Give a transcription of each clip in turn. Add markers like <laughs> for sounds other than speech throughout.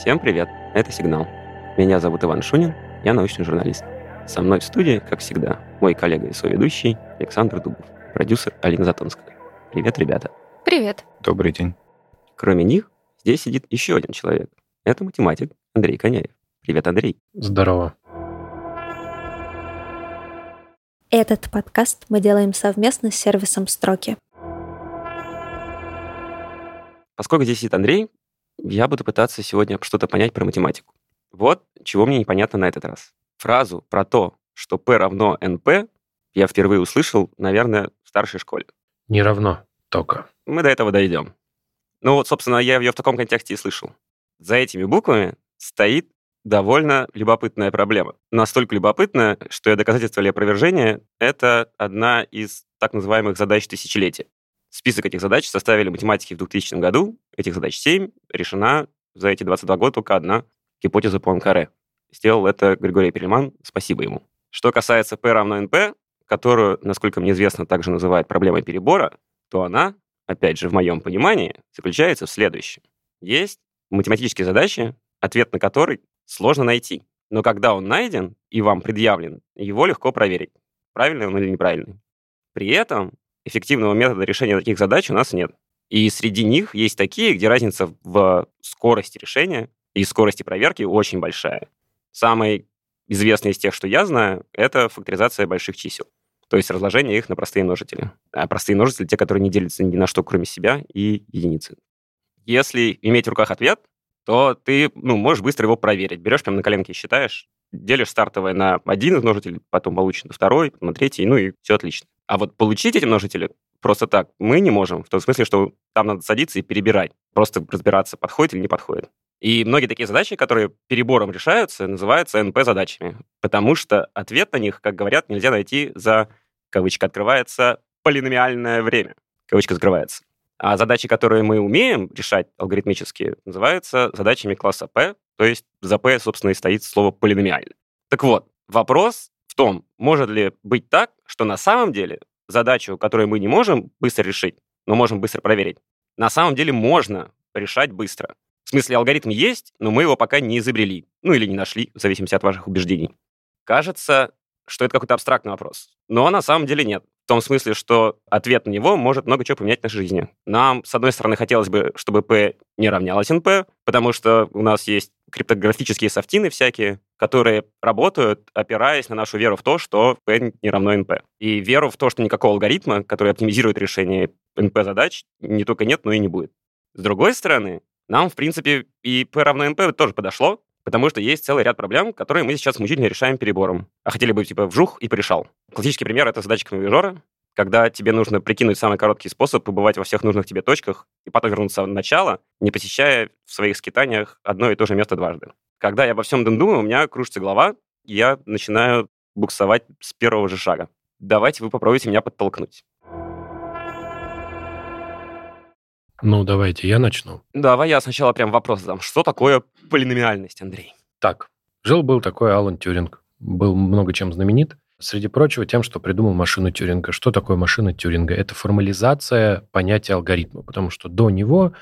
Всем привет, это «Сигнал». Меня зовут Иван Шунин, я научный журналист. Со мной в студии, как всегда, мой коллега и соведущий Александр Дубов, продюсер Алина Затонская. Привет, ребята. Привет. Добрый день. Кроме них, здесь сидит еще один человек. Это математик Андрей Коняев. Привет, Андрей. Здорово. Этот подкаст мы делаем совместно с сервисом «Строки». Поскольку здесь сидит Андрей, я буду пытаться сегодня что-то понять про математику. Вот чего мне непонятно на этот раз. Фразу про то, что P равно NP, я впервые услышал, наверное, в старшей школе. Не равно только. Мы до этого дойдем. Ну вот, собственно, я ее в таком контексте и слышал. За этими буквами стоит довольно любопытная проблема. Настолько любопытная, что я доказательство или опровержение — это одна из так называемых задач тысячелетия. Список этих задач составили математики в 2000 году. Этих задач 7. Решена за эти 22 года только одна гипотеза Пуанкаре. Сделал это Григорий Перельман. Спасибо ему. Что касается P равно NP, которую, насколько мне известно, также называют проблемой перебора, то она, опять же, в моем понимании, заключается в следующем. Есть математические задачи, ответ на который сложно найти. Но когда он найден и вам предъявлен, его легко проверить, правильный он или неправильный. При этом эффективного метода решения таких задач у нас нет. И среди них есть такие, где разница в скорости решения и скорости проверки очень большая. Самый известный из тех, что я знаю, это факторизация больших чисел. То есть разложение их на простые множители. А простые множители — те, которые не делятся ни на что, кроме себя и единицы. Если иметь в руках ответ, то ты ну, можешь быстро его проверить. Берешь прям на коленке и считаешь, делишь стартовое на один из множителей, потом получишь на второй, на третий, ну и все отлично. А вот получить эти множители просто так мы не можем, в том смысле, что там надо садиться и перебирать, просто разбираться, подходит или не подходит. И многие такие задачи, которые перебором решаются, называются НП-задачами, потому что ответ на них, как говорят, нельзя найти за, кавычка открывается, полиномиальное время, кавычка закрывается. А задачи, которые мы умеем решать алгоритмически, называются задачами класса P, то есть за P, собственно, и стоит слово полиномиальный. Так вот, вопрос в том, может ли быть так, что на самом деле задачу, которую мы не можем быстро решить, но можем быстро проверить, на самом деле можно решать быстро. В смысле, алгоритм есть, но мы его пока не изобрели. Ну или не нашли, в зависимости от ваших убеждений. Кажется, что это какой-то абстрактный вопрос. Но на самом деле нет. В том смысле, что ответ на него может много чего поменять в нашей жизни. Нам, с одной стороны, хотелось бы, чтобы P не равнялось NP, потому что у нас есть криптографические софтины всякие, которые работают, опираясь на нашу веру в то, что P не равно NP. И веру в то, что никакого алгоритма, который оптимизирует решение NP-задач, не только нет, но и не будет. С другой стороны, нам, в принципе, и P равно NP тоже подошло, Потому что есть целый ряд проблем, которые мы сейчас мучительно решаем перебором. А хотели бы, типа, вжух и порешал. Классический пример — это задача камевижора, когда тебе нужно прикинуть самый короткий способ побывать во всех нужных тебе точках и потом вернуться в начало, не посещая в своих скитаниях одно и то же место дважды. Когда я обо всем этом думаю, у меня кружится голова, и я начинаю буксовать с первого же шага. Давайте вы попробуйте меня подтолкнуть. Ну, давайте я начну. Давай я сначала прям вопрос задам. Что такое полиномиальность, Андрей? Так, жил-был такой Алан Тюринг. Был много чем знаменит. Среди прочего, тем, что придумал машину Тюринга. Что такое машина Тюринга? Это формализация понятия алгоритма, потому что до него,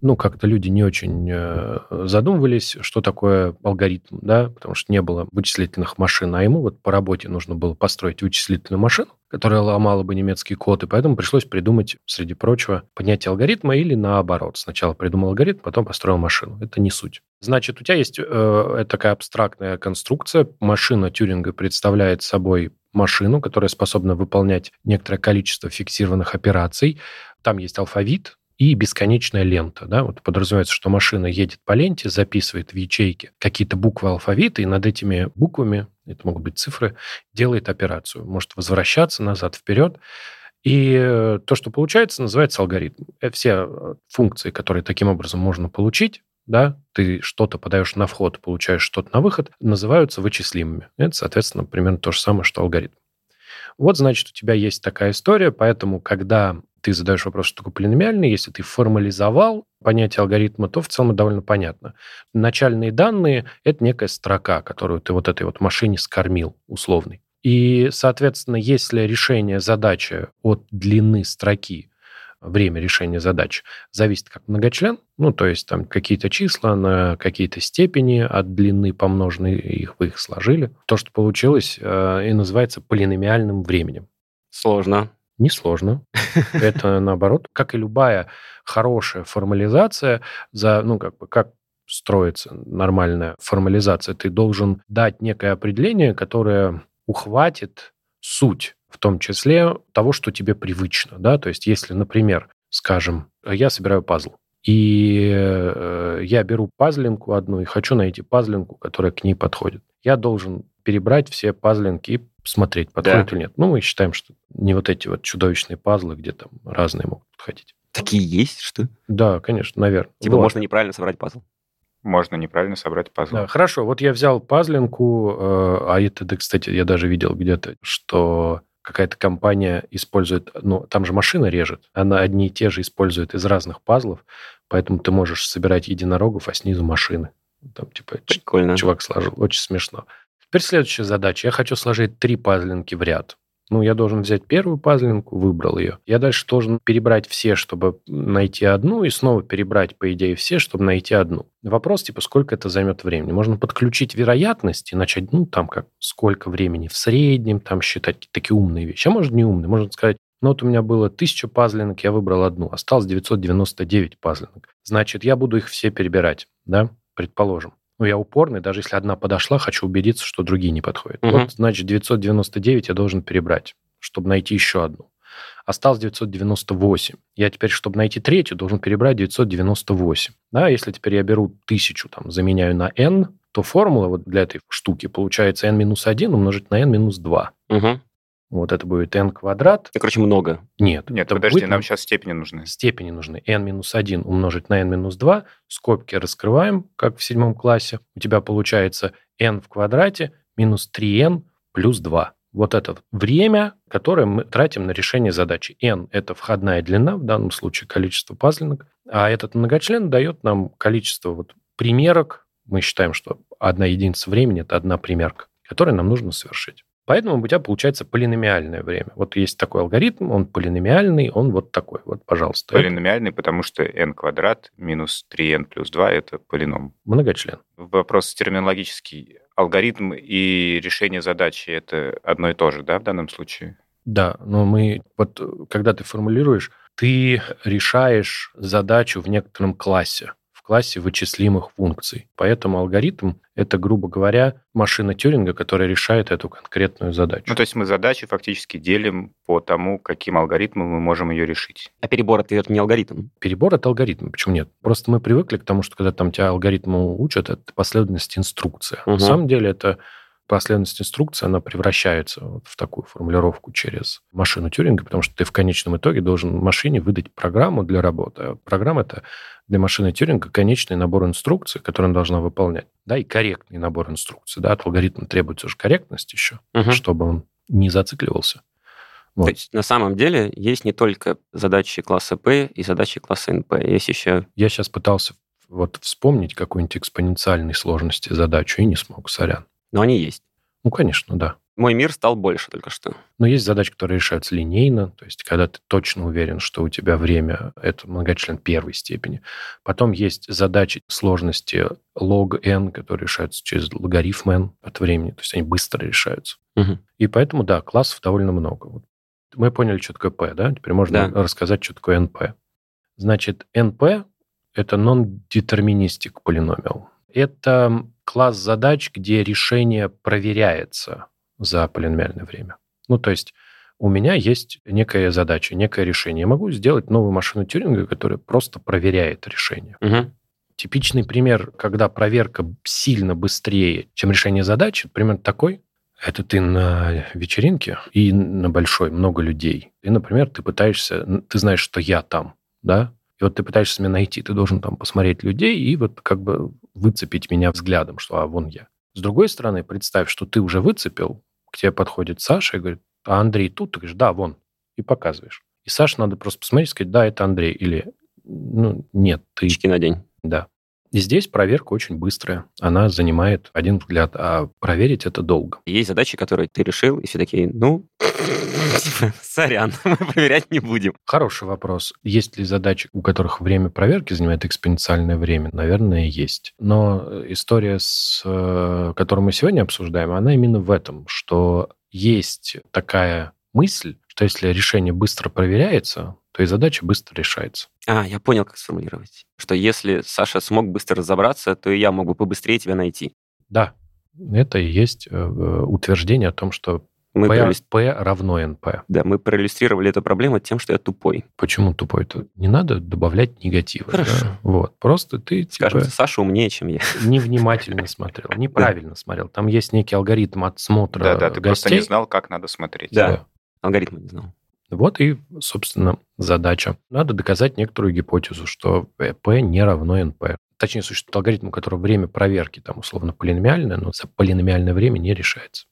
ну, как-то люди не очень э, задумывались, что такое алгоритм, да, потому что не было вычислительных машин, а ему вот по работе нужно было построить вычислительную машину, которая ломала бы немецкий код, и поэтому пришлось придумать, среди прочего, понятие алгоритма или наоборот. Сначала придумал алгоритм, потом построил машину. Это не суть. Значит, у тебя есть э, такая абстрактная конструкция. Машина Тюринга представляет собой машину, которая способна выполнять некоторое количество фиксированных операций. Там есть алфавит, и бесконечная лента. Да? Вот подразумевается, что машина едет по ленте, записывает в ячейке какие-то буквы алфавита, и над этими буквами, это могут быть цифры, делает операцию. Может возвращаться назад, вперед. И э, то, что получается, называется алгоритм. Э, все э, функции, которые таким образом можно получить, да, ты что-то подаешь на вход, получаешь что-то на выход, называются вычислимыми. Это, соответственно, примерно то же самое, что алгоритм. Вот, значит, у тебя есть такая история, поэтому, когда ты задаешь вопрос, что такое полиномиальный, если ты формализовал понятие алгоритма, то в целом довольно понятно. Начальные данные — это некая строка, которую ты вот этой вот машине скормил, условный. И, соответственно, если решение задачи от длины строки время решения задач зависит как многочлен, ну, то есть там какие-то числа на какие-то степени от длины помноженные, их вы их сложили. То, что получилось, э, и называется полиномиальным временем. Сложно. Несложно. Это, наоборот, как и любая хорошая формализация, за, ну, как бы, как строится нормальная формализация, ты должен дать некое определение, которое ухватит суть, в том числе того, что тебе привычно. Да? То есть если, например, скажем, я собираю пазл, и э, я беру пазлинку одну и хочу найти пазлинку, которая к ней подходит. Я должен перебрать все пазлинки и смотреть, подходит да. или нет. Ну, мы считаем, что не вот эти вот чудовищные пазлы, где там разные могут подходить. Такие есть, что? Да, конечно, наверное. Типа вот. можно неправильно собрать пазл. Можно неправильно собрать пазл. Да, хорошо, вот я взял пазлинку, э, а это, да, кстати, я даже видел где-то, что какая-то компания использует, ну, там же машина режет, она одни и те же использует из разных пазлов, поэтому ты можешь собирать единорогов, а снизу машины. Там, типа, Прикольно. чувак сложил. Очень смешно. Теперь следующая задача. Я хочу сложить три пазлинки в ряд. Ну, я должен взять первую пазлинку, выбрал ее. Я дальше должен перебрать все, чтобы найти одну, и снова перебрать, по идее, все, чтобы найти одну. Вопрос, типа, сколько это займет времени? Можно подключить вероятность и начать, ну, там, как, сколько времени в среднем, там, считать такие умные вещи. А может, не умные. Можно сказать, ну, вот у меня было 1000 пазлинок, я выбрал одну, осталось 999 пазлинок. Значит, я буду их все перебирать, да, предположим. Ну, я упорный, даже если одна подошла, хочу убедиться, что другие не подходят. Угу. Вот, значит, 999 я должен перебрать, чтобы найти еще одну. Осталось 998. Я теперь, чтобы найти третью, должен перебрать 998. Да, если теперь я беру тысячу, там, заменяю на n, то формула вот для этой штуки получается n-1 умножить на n-2. Угу. Вот это будет n квадрат. Ну, короче, много. Нет. Нет, подожди, будет... нам сейчас степени нужны. Степени нужны. n минус 1 умножить на n минус 2. Скобки раскрываем, как в седьмом классе. У тебя получается n в квадрате минус 3n плюс 2. Вот это время, которое мы тратим на решение задачи. n – это входная длина, в данном случае количество пазлинок. А этот многочлен дает нам количество вот примерок. Мы считаем, что одна единица времени – это одна примерка, которую нам нужно совершить. Поэтому у тебя получается полиномиальное время. Вот есть такой алгоритм, он полиномиальный, он вот такой. Вот, пожалуйста. Полиномиальный, потому что n квадрат минус 3n плюс 2 – это полином. Многочлен. Вопрос терминологический. Алгоритм и решение задачи – это одно и то же, да, в данном случае? Да, но мы, вот когда ты формулируешь, ты решаешь задачу в некотором классе классе вычислимых функций. Поэтому алгоритм – это, грубо говоря, машина Тюринга, которая решает эту конкретную задачу. Ну, то есть мы задачи фактически делим по тому, каким алгоритмом мы можем ее решить. А перебор – это не алгоритм? Перебор – это алгоритм. Почему нет? Просто мы привыкли к тому, что когда там тебя алгоритму учат, это последовательность инструкция. Угу. На самом деле это последовательность инструкции, она превращается вот в такую формулировку через машину Тюринга, потому что ты в конечном итоге должен машине выдать программу для работы. А программа – это для машины Тюринга конечный набор инструкций, который она должна выполнять. Да, и корректный набор инструкций. Да, от алгоритма требуется же корректность еще, угу. чтобы он не зацикливался. Вот. То есть на самом деле есть не только задачи класса P и задачи класса NP, есть еще... Я сейчас пытался вот вспомнить какой-нибудь экспоненциальной сложности задачу и не смог, сорян. Но они есть. Ну, конечно, да. Мой мир стал больше только что. Но есть задачи, которые решаются линейно, то есть когда ты точно уверен, что у тебя время – это многочлен первой степени. Потом есть задачи сложности log n, которые решаются через логарифм n от времени, то есть они быстро решаются. Угу. И поэтому, да, классов довольно много. Мы поняли, что такое p, да? Теперь можно да. рассказать, что такое np. Значит, np – это non-deterministic полиномиал. Это класс задач, где решение проверяется за полиномиальное время. Ну, то есть у меня есть некая задача, некое решение. Я могу сделать новую машину Тюринга, которая просто проверяет решение. Угу. Типичный пример, когда проверка сильно быстрее, чем решение задачи, примерно такой. Это ты на вечеринке и на большой, много людей. И, например, ты пытаешься, ты знаешь, что я там, да? И вот ты пытаешься меня найти, ты должен там посмотреть людей и вот как бы выцепить меня взглядом, что а вон я. С другой стороны, представь, что ты уже выцепил, к тебе подходит Саша и говорит, а Андрей тут? Ты говоришь, да, вон. И показываешь. И Саше надо просто посмотреть и сказать, да, это Андрей. Или, ну, нет, ты... Очки на день. Да. И здесь проверка очень быстрая. Она занимает один взгляд, а проверить это долго. Есть задачи, которые ты решил, и все такие, ну, типа, <laughs> сорян, <laughs> мы проверять не будем. Хороший вопрос. Есть ли задачи, у которых время проверки занимает экспоненциальное время? Наверное, есть. Но история, с э, которую мы сегодня обсуждаем, она именно в этом, что есть такая мысль, что если решение быстро проверяется, то и задача быстро решается. А, я понял, как сформулировать. Что если Саша смог быстро разобраться, то и я мог бы побыстрее тебя найти. Да, это и есть э, э, утверждение о том, что Мы P, проиллюс- P равно NP. Да, мы проиллюстрировали эту проблему тем, что я тупой. Почему тупой-то? Не надо добавлять негатива. Хорошо. да? Вот. Просто ты Скажем, типа, Саша умнее, чем я. <laughs> невнимательно смотрел, <laughs> неправильно смотрел. Там есть некий алгоритм отсмотра Да, да, ты просто не знал, как надо смотреть. Да. Алгоритма не знал. Вот и, собственно, задача. Надо доказать некоторую гипотезу, что P не равно NP. Точнее, существует алгоритм, у которого время проверки, там, условно, полиномиальное, но за полиномиальное время не решается.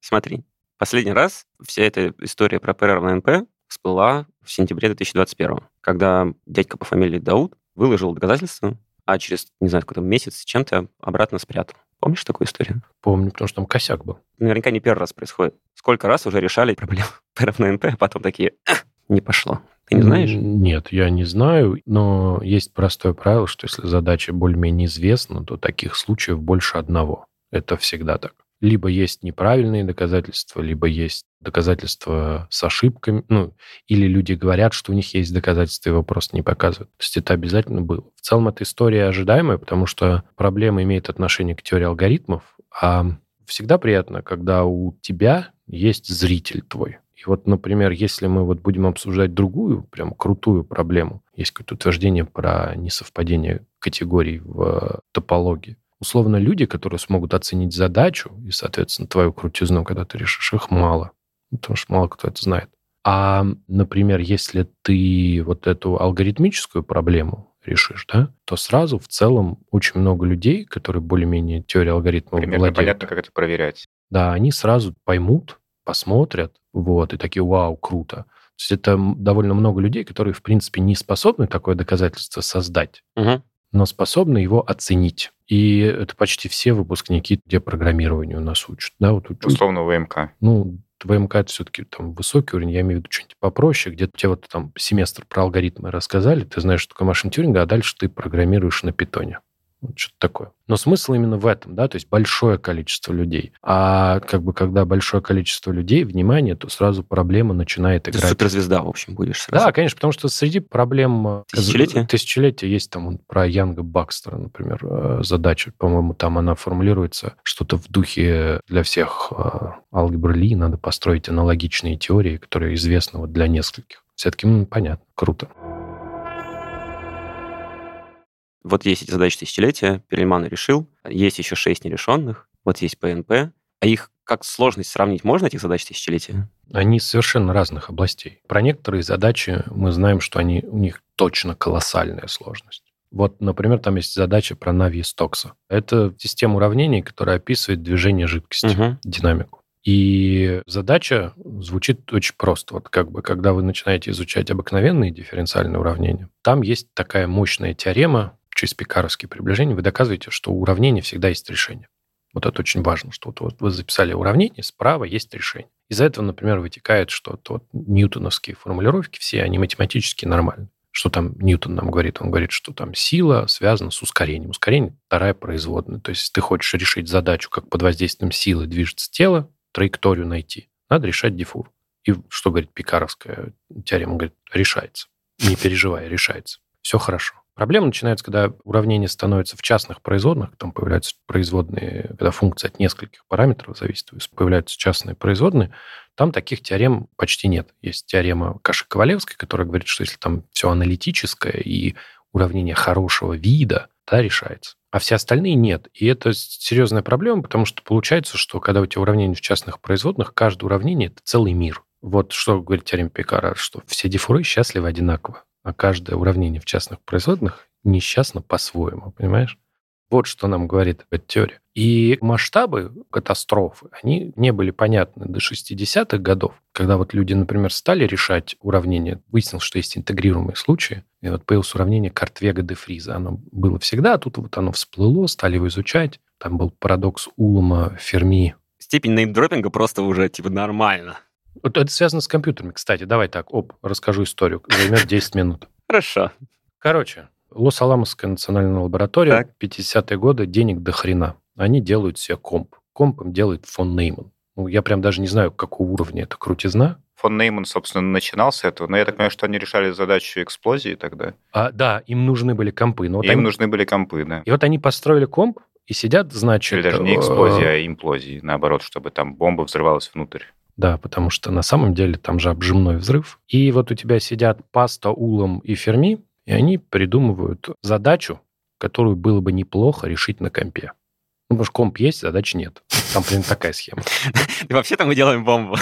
Смотри, последний раз вся эта история про P равно NP всплыла в сентябре 2021, когда дядька по фамилии Дауд выложил доказательства, а через, не знаю, какой-то месяц чем-то обратно спрятал. Помнишь такую историю? Помню, потому что там косяк был. Наверняка не первый раз происходит. Сколько раз уже решали проблему <laughs> NP, а потом такие, «А, не пошло. Ты не знаешь? Нет, я не знаю, но есть простое правило, что если задача более-менее известна, то таких случаев больше одного. Это всегда так. Либо есть неправильные доказательства, либо есть доказательства с ошибками, ну, или люди говорят, что у них есть доказательства, его просто не показывают. То есть это обязательно было. В целом эта история ожидаемая, потому что проблема имеет отношение к теории алгоритмов, а всегда приятно, когда у тебя есть зритель твой. И вот, например, если мы вот будем обсуждать другую, прям крутую проблему, есть какое-то утверждение про несовпадение категорий в топологии. Условно, люди, которые смогут оценить задачу и, соответственно, твою крутизну, когда ты решишь, их мало. Потому что мало кто это знает. А, например, если ты вот эту алгоритмическую проблему решишь, да, то сразу в целом очень много людей, которые более-менее теорией алгоритмов Примерно владеют, понятно, как это проверять. Да, они сразу поймут, посмотрят, вот, и такие, вау, круто. То есть это довольно много людей, которые, в принципе, не способны такое доказательство создать, Мгм. но способны его оценить. И это почти все выпускники, где программирование у нас учат. Да, вот учат- Условно ВМК. ну, ВМК это все-таки там высокий уровень, я имею в виду что-нибудь попроще, где тебе вот там семестр про алгоритмы рассказали, ты знаешь, что такое машин Тьюринга, а дальше ты программируешь на питоне. Вот что-то такое. Но смысл именно в этом, да, то есть большое количество людей. А как бы когда большое количество людей, внимание, то сразу проблема начинает Ты играть. суперзвезда, в общем, будешь сразу. Да, конечно, потому что среди проблем э, Тысячелетия? тысячелетия есть там про Янга Бакстера, например, э, задача, по-моему, там она формулируется что-то в духе для всех э, алгебр Ли надо построить аналогичные теории, которые известны вот для нескольких. Все-таки, м, понятно, круто. Вот есть эти задачи тысячелетия, Перельман решил, есть еще шесть нерешенных, вот есть ПНП, а их как сложность сравнить можно, этих задач тысячелетия? Они из совершенно разных областей. Про некоторые задачи мы знаем, что они, у них точно колоссальная сложность. Вот, например, там есть задача про Нави Стокса. Это система уравнений, которая описывает движение жидкости, Мгм. динамику. И задача звучит очень просто. Вот как бы, когда вы начинаете изучать обыкновенные дифференциальные уравнения, там есть такая мощная теорема через пикаровские приближения. Вы доказываете, что у уравнения всегда есть решение. Вот это очень важно, что вот, вот вы записали уравнение, справа есть решение. Из этого, например, вытекает, что вот, ньютоновские формулировки, все они математически нормальны. Что там Ньютон нам говорит? Он говорит, что там сила связана с ускорением. Ускорение – вторая производная. То есть, ты хочешь решить задачу, как под воздействием силы движется тело, траекторию найти, надо решать дифур. И что говорит Пикаровская теорема? Он говорит, решается. Не переживай, решается. Все хорошо. Проблема начинается, когда уравнение становится в частных производных, там появляются производные, когда функция от нескольких параметров зависит, появляются частные производные, там таких теорем почти нет. Есть теорема Каши-Ковалевской, которая говорит, что если там все аналитическое и уравнение хорошего вида, да, решается. А все остальные нет. И это серьезная проблема, потому что получается, что когда у тебя уравнение в частных производных, каждое уравнение – это целый мир. Вот что говорит теорема Пикара, что все дифуры счастливы одинаково, а каждое уравнение в частных производных несчастно по-своему, понимаешь? Вот что нам говорит эта теория. И масштабы катастрофы, они не были понятны до 60-х годов, когда вот люди, например, стали решать уравнения, выяснилось, что есть интегрируемые случаи, и вот появилось уравнение Картвега де Фриза. Оно было всегда, а тут вот оно всплыло, стали его изучать. Там был парадокс Улама, Ферми. Степень неймдропинга просто уже, типа, нормально. Вот это связано с компьютерами, кстати. Давай так, оп, расскажу историю. Займет 10 минут. Хорошо. Короче, Лос-Аламосская национальная лаборатория, Так. 50-е годы, денег до хрена. Они делают себе комп. Комп им делает фон Нейман. Ну, я прям даже не знаю, какого уровня это крутизна. Фон Нейман, собственно, начинал с этого, но я так понимаю, что они решали задачу эксплозии тогда. А, да, им нужны были компы. Но вот им они- нужны были компы, да. И вот они построили комп и сидят, значит... Или даже не э, эксплозии, а имплозии, наоборот, чтобы там бомба взрывалась внутрь. Да, потому что на самом деле там же обжимной взрыв. И вот у тебя сидят Паста, Улам и Ферми, и они придумывают задачу, которую было бы неплохо решить на компе. Ну, потому что комп есть, задачи нет. Там примерно такая схема. <laughs> И вообще-то мы делаем бомбу.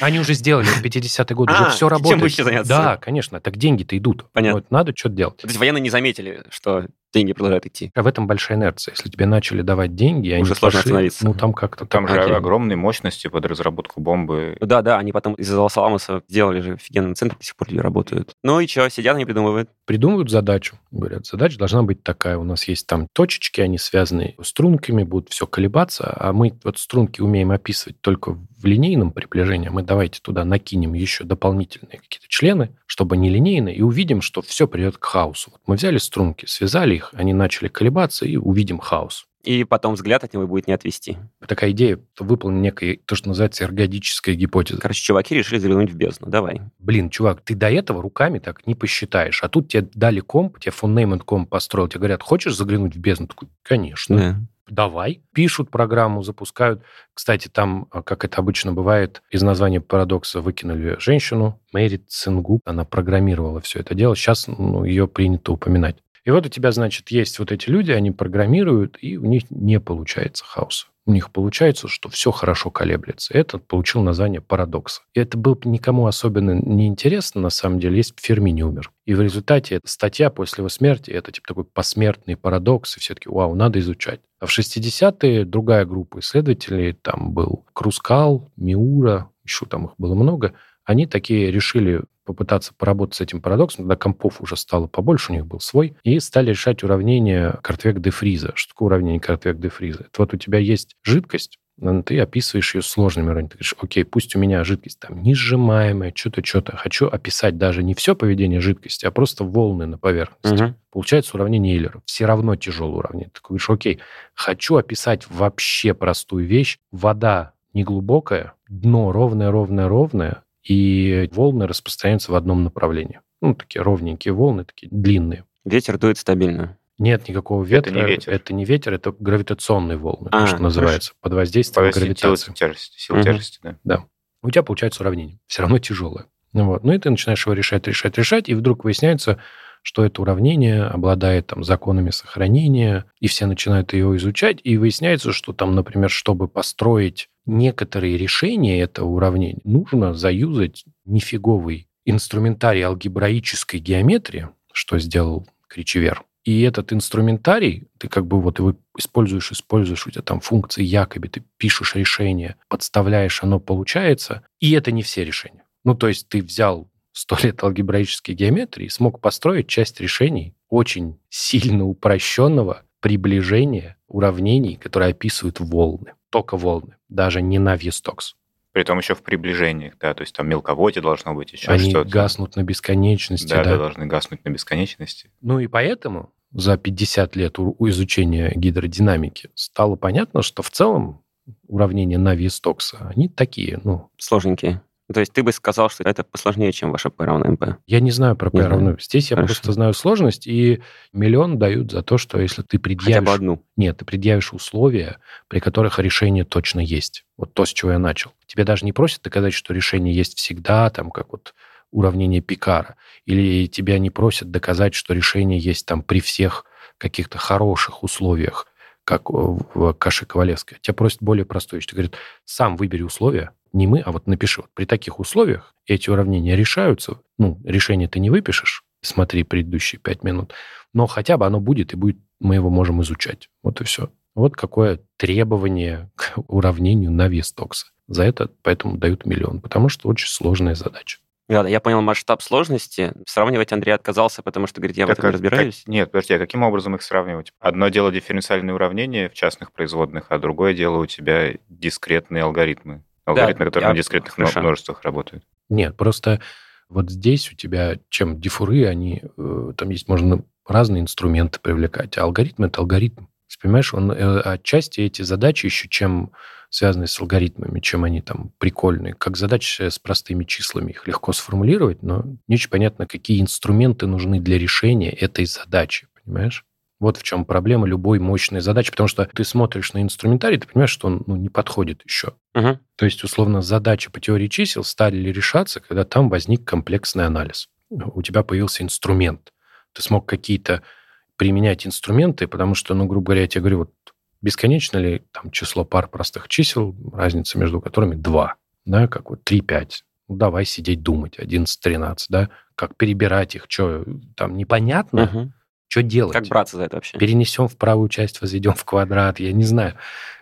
Они уже сделали в 50-е годы, А, уже все чем работает. вы еще заняться? Да, конечно, так деньги-то идут. Понятно. Вот надо что-то делать. То есть военные не заметили, что деньги продолжают идти. А в этом большая инерция. Если тебе начали давать деньги, они Уже сложно пошли, остановиться. Ну, там как-то... Там так, же окей. огромные мощности под разработку бомбы. Да, да, они потом из-за Лос-Аламоса сделали же офигенный центр, до сих пор люди работают. Ну и что, сидят они придумывают. придумывают задачу. Говорят, задача должна быть такая. У нас есть там точечки, они связаны струнками, будут все колебаться, а мы вот струнки умеем описывать только в линейном приближении. Мы давайте туда накинем еще дополнительные какие-то члены, чтобы не линейно, и увидим, что все придет к хаосу. Вот мы взяли струнки, связали их, они начали колебаться, и увидим хаос. И потом взгляд от него будет не отвести. Такая идея, выполнена некая, то, что называется эргодическая гипотеза. Короче, чуваки решили заглянуть в бездну. Давай. Блин, чувак, ты до этого руками так не посчитаешь. А тут тебе дали комп, тебе фон комп построил, тебе говорят, хочешь заглянуть в бездну? Такой, конечно. Да. Давай. Пишут программу, запускают. Кстати, там, а, как это обычно бывает, из названия парадокса выкинули женщину, Мэри Цингу. Она программировала все это дело. Сейчас ну, ее принято упоминать. И вот у тебя, значит, есть вот эти люди, они программируют, и у них не получается хаоса. У них получается, что все хорошо колеблется. Это получил название парадокса. И это было никому особенно не интересно, на самом деле, если бы Ферми не умер. И в результате эта статья после его смерти, это типа такой посмертный парадокс, и все таки вау, надо изучать. А в 60-е другая группа исследователей, там был Крускал, Миура, еще там их было много, они такие решили попытаться поработать с этим парадоксом, когда компов уже стало побольше, у них был свой, и стали решать уравнение Картвек-де Фриза. Что такое уравнение Картвек-де Фриза? Это вот у тебя есть жидкость, ты описываешь ее сложными уровнями. Ты говоришь, окей, пусть у меня жидкость там несжимаемая, что-то, что-то. Хочу описать даже не все поведение жидкости, а просто волны на поверхности. Мгм. Получается уравнение Эйлера. Все равно тяжелое уравнение. Ты говоришь, окей, хочу описать вообще простую вещь. Вода неглубокая, дно ровное, ровное, ровное, и волны распространяются в одном направлении. Ну, такие ровненькие волны, такие длинные. Ветер дует стабильно. Нет никакого ветра. не ветер. Это не ветер, это гравитационные волны, А, то, что называется, под воздействием Повесить силы гравитации. тяжести, сил Мгм. тяжести, да. У тебя получается уравнение. Все равно тяжелое. Ну, вот. ну и ты начинаешь его решать, решать, решать, и вдруг выясняется, что это уравнение обладает там законами сохранения, и все начинают его изучать, и выясняется, что там, например, чтобы построить некоторые решения этого уравнения, нужно заюзать нифиговый инструментарий алгебраической геометрии, что сделал Кричевер. И этот инструментарий, ты как бы вот его используешь, используешь, у тебя там функции якобы, ты пишешь решение, подставляешь, оно получается, и это не все решения. Ну, то есть ты взял сто лет алгебраической геометрии и смог построить часть решений очень сильно упрощенного приближения уравнений, которые описывают волны. Только волны, даже не на Вьестокс. Притом еще в приближениях, да, то есть там мелководье должно быть, еще Они что-то. гаснут на бесконечности. да, да. да, должны гаснуть на бесконечности. Ну и поэтому за 50 лет у, у изучения гидродинамики стало понятно, что в целом уравнения Нави и Стокса, они такие, ну, Сложненькие. Ну, То есть ты бы сказал, что это посложнее, чем ваше P равно МП. я не знаю про P равно. Здесь я Хорошо. просто знаю сложность, и миллион дают за то, что если ты Хотя предъявишь... бы одну. Нет, ты предъявишь условия, при которых решение точно есть. Вот то, с чего я начал. Тебе даже не просят доказать, что решение есть всегда, там, как вот уравнение Пикара. Или тебя не просят доказать, что решение есть там при всех каких-то хороших условиях, как в Каше Ковалевской. Тебя просят более простую вещь. Ты говорят, сам выбери условия, не мы, а вот напиши. Вот при таких условиях эти уравнения решаются. Ну, решение ты не выпишешь, смотри предыдущие пять минут, но хотя бы оно будет и будет мы его можем изучать. Вот и все. Вот какое требование к уравнению на вес токса. За это поэтому дают миллион, потому что очень сложная задача. Да, я понял масштаб сложности. Сравнивать Андрей отказался, потому что говорит, я Как- в этом разбираюсь. как- нет, подожди, а каким образом их сравнивать? Одно дело дифференциальные уравнения в частных производных, а другое дело у тебя дискретные алгоритмы. Алгоритмы, которые я- на дискретных хорошо. множествах работают. Нет, просто вот здесь у тебя, чем дифуры, они, э, там есть, можно разные инструменты привлекать, а алгоритм – это алгоритм. Понимаешь, он э, отчасти эти задачи еще чем связаны с алгоритмами, чем они там прикольные. Как задачи с простыми числами, их легко сформулировать, но не очень понятно, какие инструменты нужны для решения этой задачи, понимаешь? Вот в чем проблема любой мощной задачи, потому что ты смотришь на инструментарий, ты понимаешь, что он ну, не подходит еще. Мгм. То есть, условно, задачи по теории чисел стали ли решаться, когда там возник комплексный анализ. У тебя появился инструмент. Ты смог какие-то применять инструменты, потому что, ну, грубо говоря, я тебе говорю, вот бесконечно ли там число пар простых чисел, разница между которыми 2, да, как вот 3, 5. Ну, давай сидеть думать, 11, 13, да, как перебирать их, что там непонятно, Мгм. Что делать. Как браться за это вообще? Перенесем в правую часть, возведем в квадрат, я не знаю.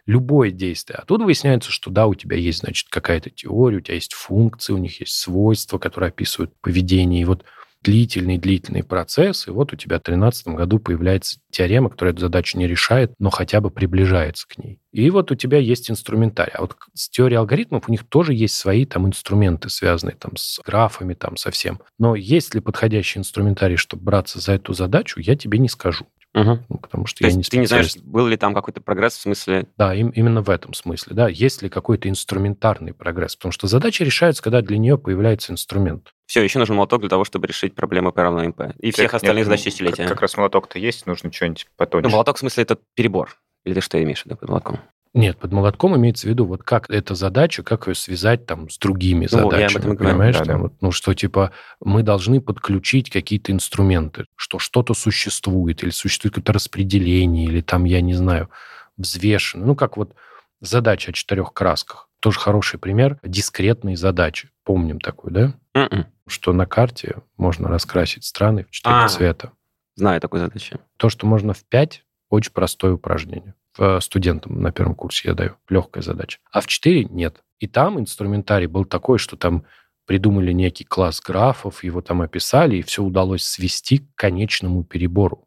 Любое действие. А тут выясняется, что да, у тебя есть, значит, какая-то теория, у тебя есть функции, у них есть свойства, которые описывают поведение. И вот длительный-длительный процесс, и вот у тебя в 2013 году появляется теорема, которая эту задачу не решает, но хотя бы приближается к ней. И вот у тебя есть инструментарий. А вот с теорией алгоритмов у них тоже есть свои там инструменты, связанные там с графами, там со всем. Но есть ли подходящий инструментарий, чтобы браться за эту задачу, я тебе не скажу. Мгм. Ну, потому что То я есть не ты не знаешь, был ли там какой-то прогресс в смысле... Да, им- именно в этом смысле. Да, есть ли какой-то инструментарный прогресс? Потому что задача решается, когда для нее появляется инструмент. Все, еще нужен молоток для того, чтобы решить проблемы P равно МП. И всех Нет, остальных ну, задач тысячелетия. Как, как раз молоток-то есть, нужно что-нибудь потоньше. Ну, молоток в смысле это перебор. Или ты что имеешь в виду под молотком? Нет, под молотком имеется в виду, вот как эта задача, как ее связать там с другими Ну, я об задачами. и говорю. понимаешь? Да, там да. вот, ну, что типа мы должны подключить какие-то инструменты, что что-то существует, или существует какое-то распределение, или там, я не знаю, взвешено. Ну, как вот задача о четырех красках. Тоже хороший пример дискретной задачи. Помним такую, да? Мгм. что на карте можно раскрасить страны в четыре А. цвета. Знаю такую задачу. То, что можно в пять, очень простое упражнение. В- Студентам на первом курсе я даю. Легкая задача. А в четыре нет. И там инструментарий был такой, что там придумали некий класс графов, его там описали, и все удалось свести к конечному перебору.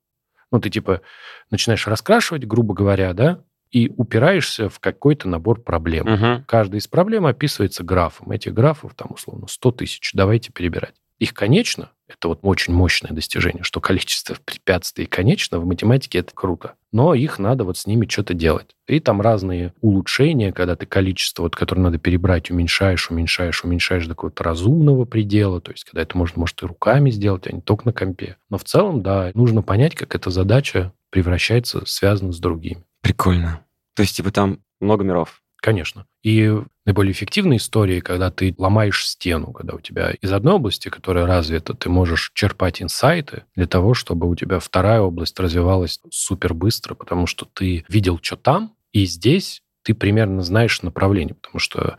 Ну, ты типа начинаешь раскрашивать, грубо говоря, да, и упираешься в какой-то набор проблем. Мгм. Каждая из проблем описывается графом. Этих графов там условно 100 тысяч. Давайте перебирать. Их конечно, это вот очень мощное достижение, что количество препятствий конечно в математике это круто. Но их надо вот с ними что-то делать. И там разные улучшения, когда ты количество, вот, которое надо перебрать, уменьшаешь, уменьшаешь, уменьшаешь до какого-то разумного предела. То есть, когда это можно, может, и руками сделать, а не только на компе. Но в целом, да, нужно понять, как эта задача превращается, связана с другими. Прикольно. То есть, типа, там много миров. Конечно. И наиболее эффективные истории, когда ты ломаешь стену, когда у тебя из одной области, которая развита, ты можешь черпать инсайты для того, чтобы у тебя вторая область развивалась супер быстро, потому что ты видел, что там, и здесь ты примерно знаешь направление, потому что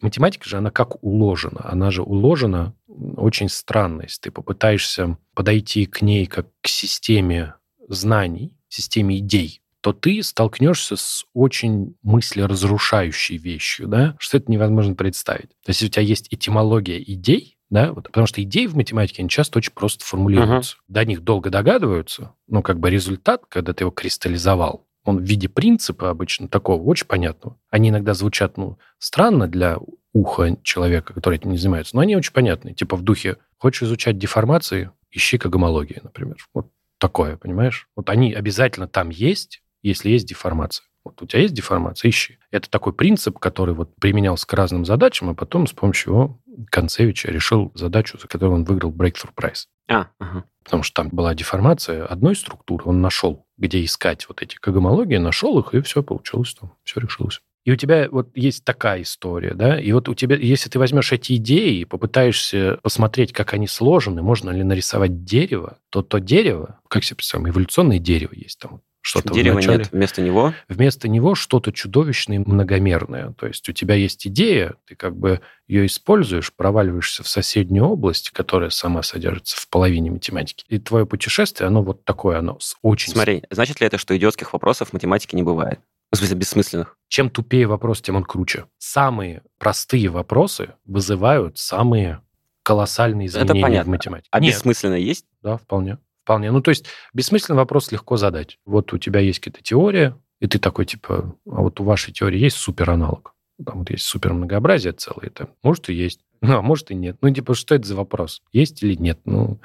математика же, она как уложена. Она же уложена очень странно. Если ты попытаешься подойти к ней как к системе знаний, системе идей, то ты столкнешься с очень мыслеразрушающей вещью, да, что это невозможно представить. То есть, если у тебя есть этимология идей, да, вот, потому что идеи в математике, они часто очень просто формулируются. До них долго догадываются, но как бы результат, когда ты его кристаллизовал, он в виде принципа обычно такого, очень понятного. Они иногда звучат, ну, странно для уха человека, который этим не занимается, но они очень понятные. Типа в духе, хочешь изучать деформации, ищи когомологии, например. Вот такое, понимаешь? Вот они обязательно там есть, если есть деформация. Вот у тебя есть деформация, ищи. Это такой принцип, который вот применялся к разным задачам, а потом с помощью его Концевича решил задачу, за которую он выиграл Breakthrough Prize. А, ага. Потому что там была деформация одной структуры, он нашел, где искать вот эти когомологии, нашел их, и все получилось там, все решилось. И у тебя вот есть такая история, да, и вот у тебя, если ты возьмешь эти идеи и попытаешься посмотреть, как они сложены, можно ли нарисовать дерево, то то дерево, как себе представим, эволюционное дерево есть там, что-то Дерева вначале. нет вместо него. Вместо него что-то чудовищное и многомерное. То есть у тебя есть идея, ты как бы ее используешь, проваливаешься в соседнюю область, которая сама содержится в половине математики. И твое путешествие, оно вот такое, оно с очень... Смотри, значит ли это, что идиотских вопросов в математике не бывает? В смысле, бессмысленных. Чем тупее вопрос, тем он круче. Самые простые вопросы вызывают самые колоссальные Это изменения в понятно. математике. А Нет, бессмысленно есть? да, вполне. Вполне. Ну, то есть бессмысленный вопрос легко задать. Вот у тебя есть какая-то теория, и ты такой, типа, а вот у вашей теории есть супераналог. Там вот есть супермногообразие целое. Там, может, и есть. <laughs> Ну, а может, и нет. Ну, типа, что это за вопрос? Есть или нет? Ну,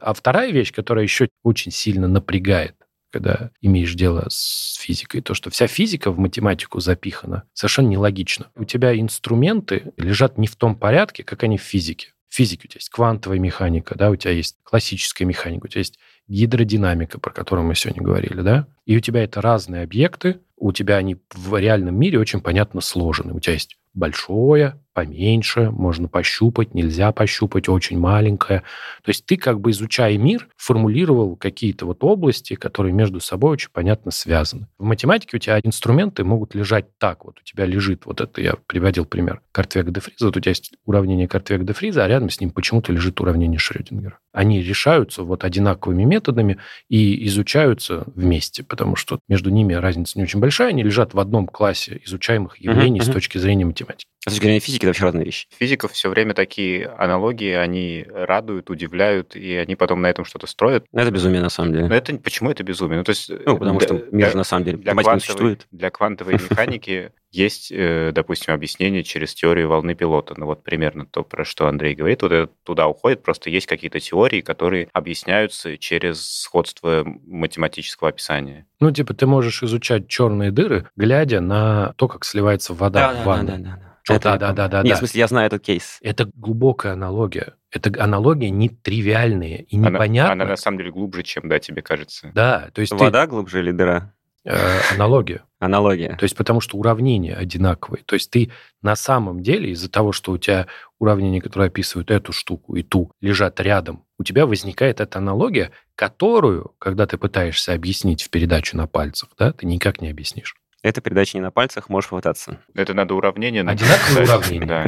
а вторая вещь, которая еще очень сильно напрягает, когда имеешь дело с физикой, то, что вся физика в математику запихана совершенно нелогично. У тебя инструменты лежат не в том порядке, как они в физике. В физике у тебя есть квантовая механика, да, у тебя есть классическая механика, у тебя есть гидродинамика, про которую мы сегодня говорили, да, и у тебя это разные объекты, у тебя они в реальном мире очень понятно сложены. У тебя есть большое, поменьше, можно пощупать, нельзя пощупать, очень маленькое. То есть ты как бы изучая мир, формулировал какие-то вот области, которые между собой очень понятно связаны. В математике у тебя инструменты могут лежать так. Вот у тебя лежит, вот это я приводил пример, Картвега де Фриза. Вот у тебя есть уравнение Картвега де Фриза, а рядом с ним почему-то лежит уравнение Шрёдингера. Они решаются вот одинаковыми методами и изучаются вместе, потому что между ними разница не очень большая, они лежат в одном классе изучаемых явлений Мгм, с точки зрения математики. much. С точки зрения физики это вообще разные вещи. Физиков все время такие аналогии, они радуют, удивляют, и они потом на этом что-то строят. Это безумие на самом деле. Но это почему это безумие? Ну, то есть, Ну, потому для- что мир же для- на самом деле для квантовой, существует. для квантовой <laughs> механики есть, э, допустим, объяснение через теорию волны пилота. Ну вот примерно то, про что Андрей говорит, вот это туда уходит. Просто есть какие-то теории, которые объясняются через сходство математического описания. Ну, типа, ты можешь изучать черные дыры, глядя на то, как сливается вода в ванну. да. Что Это да, да, да, да, Нет, да. в смысле, я знаю этот кейс. Это глубокая аналогия. Это аналогия нетривиальная и Она, непонятная. она на самом деле глубже, чем, да, тебе кажется. Да, то есть ты- Вода глубже или дыра? э, аналогия. Аналогия. То есть потому что уравнения одинаковые. То есть ты на самом деле из-за того, что у тебя уравнения, которые описывают эту штуку и ту, лежат рядом, у тебя возникает эта аналогия, которую, когда ты пытаешься объяснить в передачу на пальцах, да, ты никак не объяснишь. Это передача не на пальцах, можешь попытаться. Это надо уравнение... Одинаковые написать, уравнения. Да,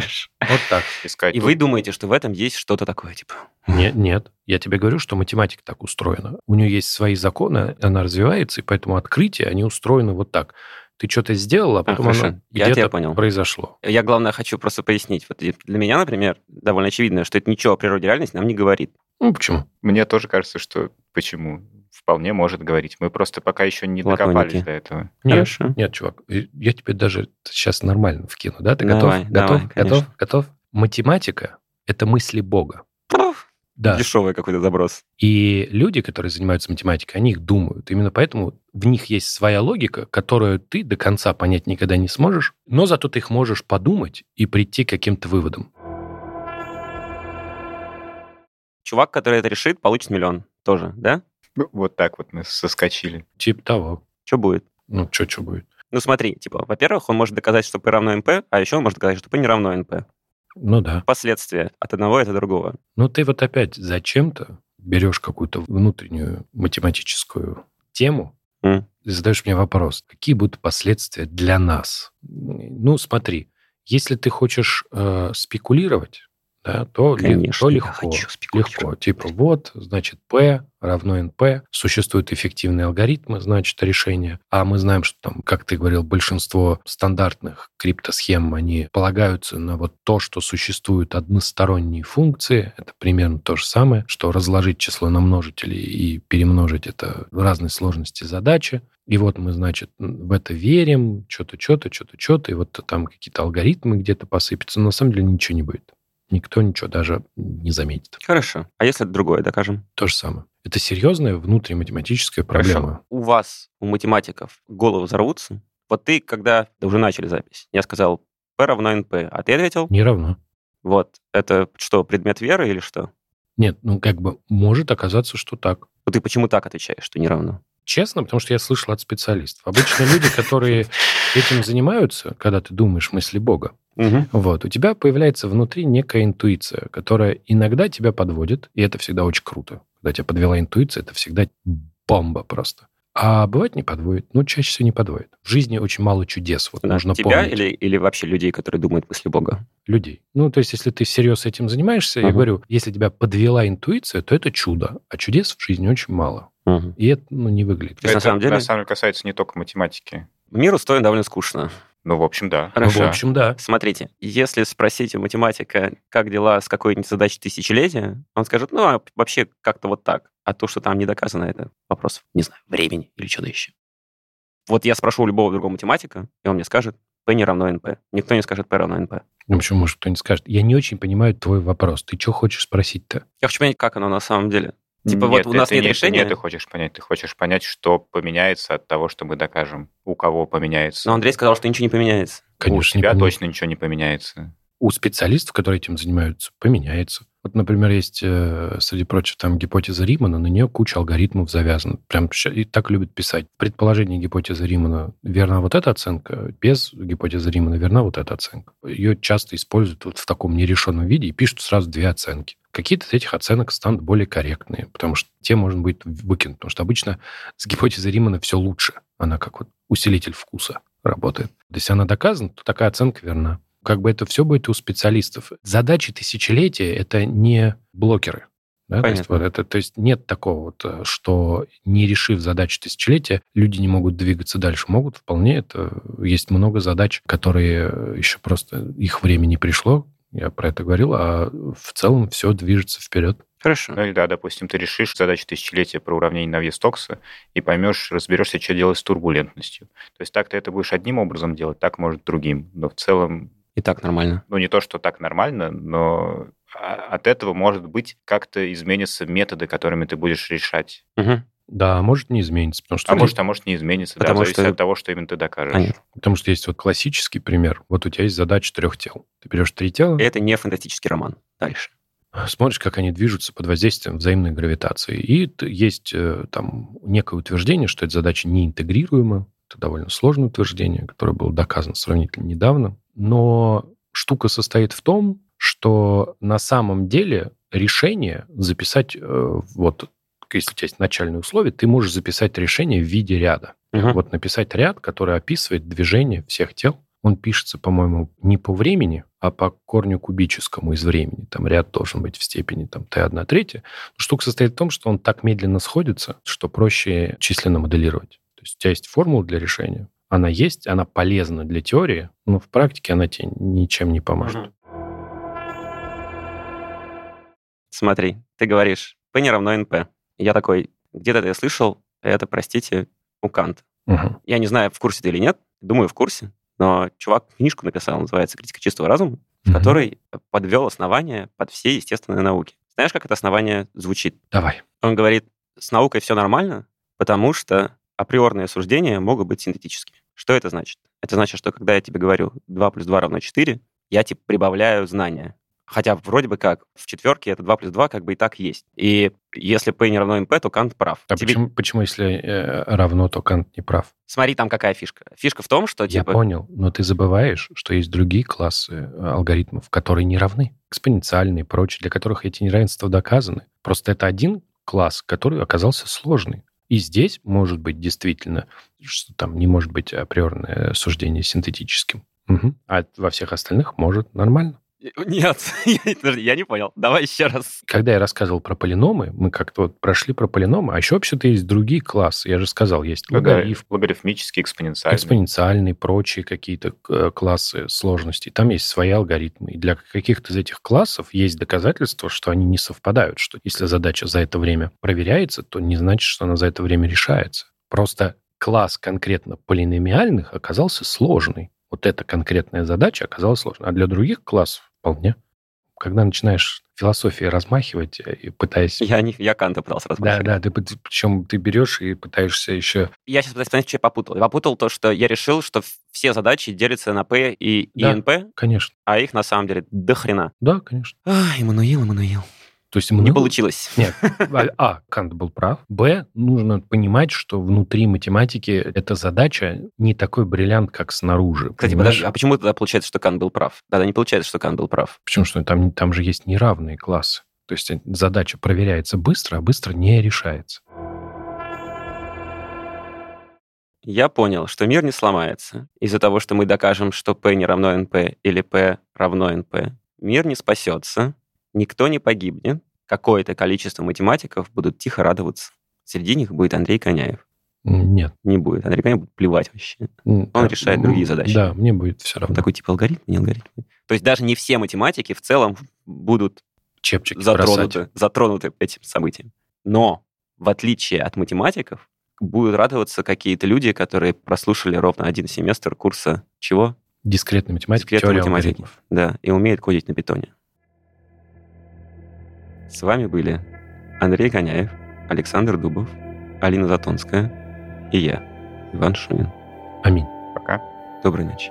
Вот так. искать. И вы думаете, что в этом есть что-то такое, типа... Нет, нет. Я тебе говорю, что математика так устроена. У нее есть свои законы, она развивается, и поэтому открытия, они устроены вот так. Ты что-то сделал, а потом хорошо. оно Я где-то тебя понял. произошло. Я, главное, хочу просто пояснить. Вот для меня, например, довольно очевидно, что это ничего о природе реальности нам не говорит. Ну, почему? Мне тоже кажется, что почему? Вполне может говорить. Мы просто пока еще не Платоники. докопались до этого. Нет, Хорошо. нет, чувак, э, я тебе даже сейчас нормально вкину, да? Ты Давай, готов? давай, готов? конечно. готов? Готов? Математика — это мысли Бога. Да. Дешевый какой-то заброс. И люди, которые занимаются математикой, они их думают. Именно поэтому в них есть своя логика, которую ты до конца понять никогда не сможешь, но зато ты их можешь подумать и прийти к каким-то выводам. Чувак, который это решит, получит миллион. Тоже, да? Ну, Вот так вот мы соскочили. Типа того. Что будет? Ну, что, что будет? Ну, смотри, типа, во-первых, он может доказать, что P равно НП, а еще он может доказать, что P не равно НП. Ну да. Последствия от одного и от другого. Но ты вот опять зачем-то берешь какую-то внутреннюю математическую тему М. и задаешь мне вопрос, какие будут последствия для нас? Ну, смотри, если ты хочешь э, спекулировать, да, то, ли- Конечно, то я легко. хочу. Легко. Типа вот, значит, P равно NP. Существуют эффективные алгоритмы, значит, решения. А мы знаем, что там, как ты говорил, большинство стандартных криптосхем, они полагаются на вот то, что существуют односторонние функции. Это примерно то же самое, что разложить число на множители и перемножить это разной сложности задачи. И вот мы, значит, в это верим, что-то, что-то, что-то, что-то, и вот там какие-то алгоритмы где-то посыпятся. Но на самом деле ничего не будет. Никто ничего даже не заметит. Хорошо. А если это другое, докажем? То же самое. Это серьезная внутриматематическая проблема. Хорошо. У вас, у математиков, головы взорвутся. Вот ты, когда да, уже начали запись, я сказал P равно NP, а ты ответил, Не равно. вот, это что, предмет веры или что? Нет, ну как бы может оказаться, что так. Ну ты почему так отвечаешь, что не равно? Честно, потому что я слышал от специалистов. Обычно люди, которые <laughs> этим занимаются, когда ты думаешь мысли Бога, вот, у тебя появляется внутри некая интуиция, которая иногда тебя подводит, и это всегда очень круто. Когда тебя подвела интуиция, это всегда бомба просто. А бывает не подводит. Ну, чаще всего не подводит. В жизни очень мало чудес. Вот Да, нужно тебя помнить. или, или вообще людей, которые думают мысли Бога? людей. Ну, то есть, если ты всерьез этим занимаешься, я Мгм. говорю, если тебя подвела интуиция, то это чудо. А чудес в жизни очень мало. Мгм. И это ну, не выглядит. То есть, на Это, самом деле- на самом деле касается не только математики. Мир устроен довольно скучно. Ну, в общем, да. Ну, Хорошо. в общем, да. Смотрите, если спросить у математика, как дела с какой-нибудь задачей тысячелетия, он скажет, ну, а вообще как-то вот так. А то, что там не доказано, это вопрос, не знаю, времени или чего-то еще. Вот я спрошу у любого другого математика, и он мне скажет, P не равно NP. Никто не скажет P равно NP. Ну, почему, может, кто-нибудь скажет? Я не очень понимаю твой вопрос. Ты что хочешь спросить-то? Я хочу понять, как оно на самом деле. Типа вот у нас это нет не- решения. Нет, ты хочешь понять. Ты хочешь понять, что поменяется от того, что мы докажем. У кого поменяется. Но Андрей сказал, что ничего не поменяется. Конечно, у тебя точно ничего не поменяется. У специалистов, которые этим занимаются, поменяется. Вот, например, есть, э, среди прочего, там гипотеза Римана, на нее куча алгоритмов завязана. Прям и так любят писать. В предположении гипотезы Римана верна вот эта оценка, без гипотезы Римана верна вот эта оценка. Ее часто используют вот в таком нерешенном виде и пишут сразу две оценки. Какие-то из этих оценок станут более корректные, потому что те можно будет выкинуть. Потому что обычно с гипотезой Римана все лучше. Она как вот усилитель вкуса работает. Если она доказана, то такая оценка верна. Как бы это все будет у специалистов. Задачи тысячелетия – это не блокеры. Да? То, есть, вот это, то есть нет такого, вот, э, что не решив задачу тысячелетия, люди не могут двигаться дальше. Могут вполне. Это есть много задач, которые э, еще просто их время не пришло. Я про это говорил, а в целом все движется вперед. Хорошо. Ну или да, допустим, ты решишь задачу тысячелетия про уравнение на вес Токса и поймешь, разберешься, что делать с турбулентностью. То есть так ты это будешь одним образом делать, так может другим. Но в целом, И так нормально. ну не то, что так нормально, но а- от этого, может быть, как-то изменятся методы, которыми ты будешь решать. Мгм. Да, может не изменится, потому что А может, а может не изменится, да, Потому зависит что- от того, что именно ты докажешь. Понятно. Потому что есть вот классический пример. Вот у тебя есть задача трех тел. Ты берешь три тела, И это не фантастический роман. Дальше. смотришь, как они движутся под воздействием взаимной гравитации. И есть э, там некое утверждение, что эта задача не интегрируема. Это довольно сложное утверждение, которое было доказано сравнительно недавно. Но штука состоит в том, что на самом деле решение записать, э, вот если у тебя есть начальные условия, ты можешь записать решение в виде ряда. Мгм. Вот написать ряд, который описывает движение всех тел. Он пишется, по-моему, не по времени, а по корню кубическому из времени. Там ряд должен быть в степени там, t1 третья. Штука состоит в том, что он так медленно сходится, что проще численно моделировать. То есть у тебя есть формула для решения, она есть, она полезна для теории, но в практике она тебе ничем не поможет. Смотри, ты говоришь, P не равно NP. Я такой, где-то это я слышал, это, простите, у Канта. Мгм. Я не знаю, в курсе ты или нет, думаю, в курсе, но чувак книжку написал, называется «Критика чистого разума», в Мгм. которой подвел основания под все естественные науки. Знаешь, как это основание звучит? Давай. Он говорит, с наукой все нормально, потому что априорные суждения могут быть синтетическими. Что это значит? Это значит, что когда я тебе говорю 2 плюс 2 равно 4, я типа прибавляю знания. Хотя вроде бы как в четверке это 2 плюс 2 как бы и так есть. И если P не равно NP, то Кант прав. А Тебе- почему, почему, если э, равно, то Кант не прав? Смотри, там какая фишка. Фишка в том, что Я типа... понял, но ты забываешь, что есть другие классы э, алгоритмов, которые не равны. Экспоненциальные и прочие, для которых эти неравенства доказаны. Просто это один класс, который оказался сложный. И здесь может быть действительно, что там не может быть априорное суждение синтетическим. Мгм. А во всех остальных может нормально. Нет, <laughs> я- подожди, я не понял. Давай еще раз. Когда я рассказывал про полиномы, мы как-то вот прошли про полиномы, а еще вообще-то есть другие классы. Я же сказал, есть логарифм, Логарифмический, экспоненциальный. экспоненциальные, прочие какие-то э, классы сложностей. Там есть свои алгоритмы. И для каких-то из этих классов есть доказательства, что они не совпадают. Что если задача за это время проверяется, то не значит, что она за это время решается. Просто класс конкретно полиномиальных оказался сложный. Вот эта конкретная задача оказалась сложной. А для других классов вполне. Когда начинаешь философией размахивать э, и пытаясь... Я, не, я Канта пытался Да, размахивать. да, ты, пыт- причем ты берешь и пытаешься еще... Я сейчас пытаюсь понять, что я попутал. Я попутал то, что я решил, что все задачи делятся на P и, и Да. Конечно. а их на самом деле до хрена. Да, конечно. Ай, Эммануил, Эммануил. То есть Не много- получилось. <laughs> Нет. А, а, Кант был прав. Б, нужно понимать, что внутри математики эта задача не такой бриллиант, как снаружи. Кстати, понимаешь? подожди, а почему тогда получается, что Кант был прав? Да, да, не получается, что Кант был прав. Почему что там, там же есть неравные классы. То есть задача проверяется быстро, а быстро не решается. я понял, что мир не сломается из-за того, что мы докажем, что P не равно NP или P равно NP. Мир не спасется, никто не погибнет, какое-то количество математиков будут тихо радоваться. Среди них будет Андрей Коняев. Нет. Не будет. Андрей Коняев будет плевать вообще. Он решает другие задачи. Да, мне будет все равно. такой типа алгоритм, не алгоритм. То есть даже не все математики в целом будут Чепчики бросать. затронуты, затронуты этим событием. Но, в отличие от математиков, будут радоваться какие-то люди, которые прослушали ровно один семестр курса чего? Дискретная математика, Дискретной математики. алгоритмов. Да, и умеет кодить на питоне. С вами были Андрей Коняев, Александр Дубов, Алина Затонская и я, Иван Шунин. Аминь. Пока. Доброй ночи.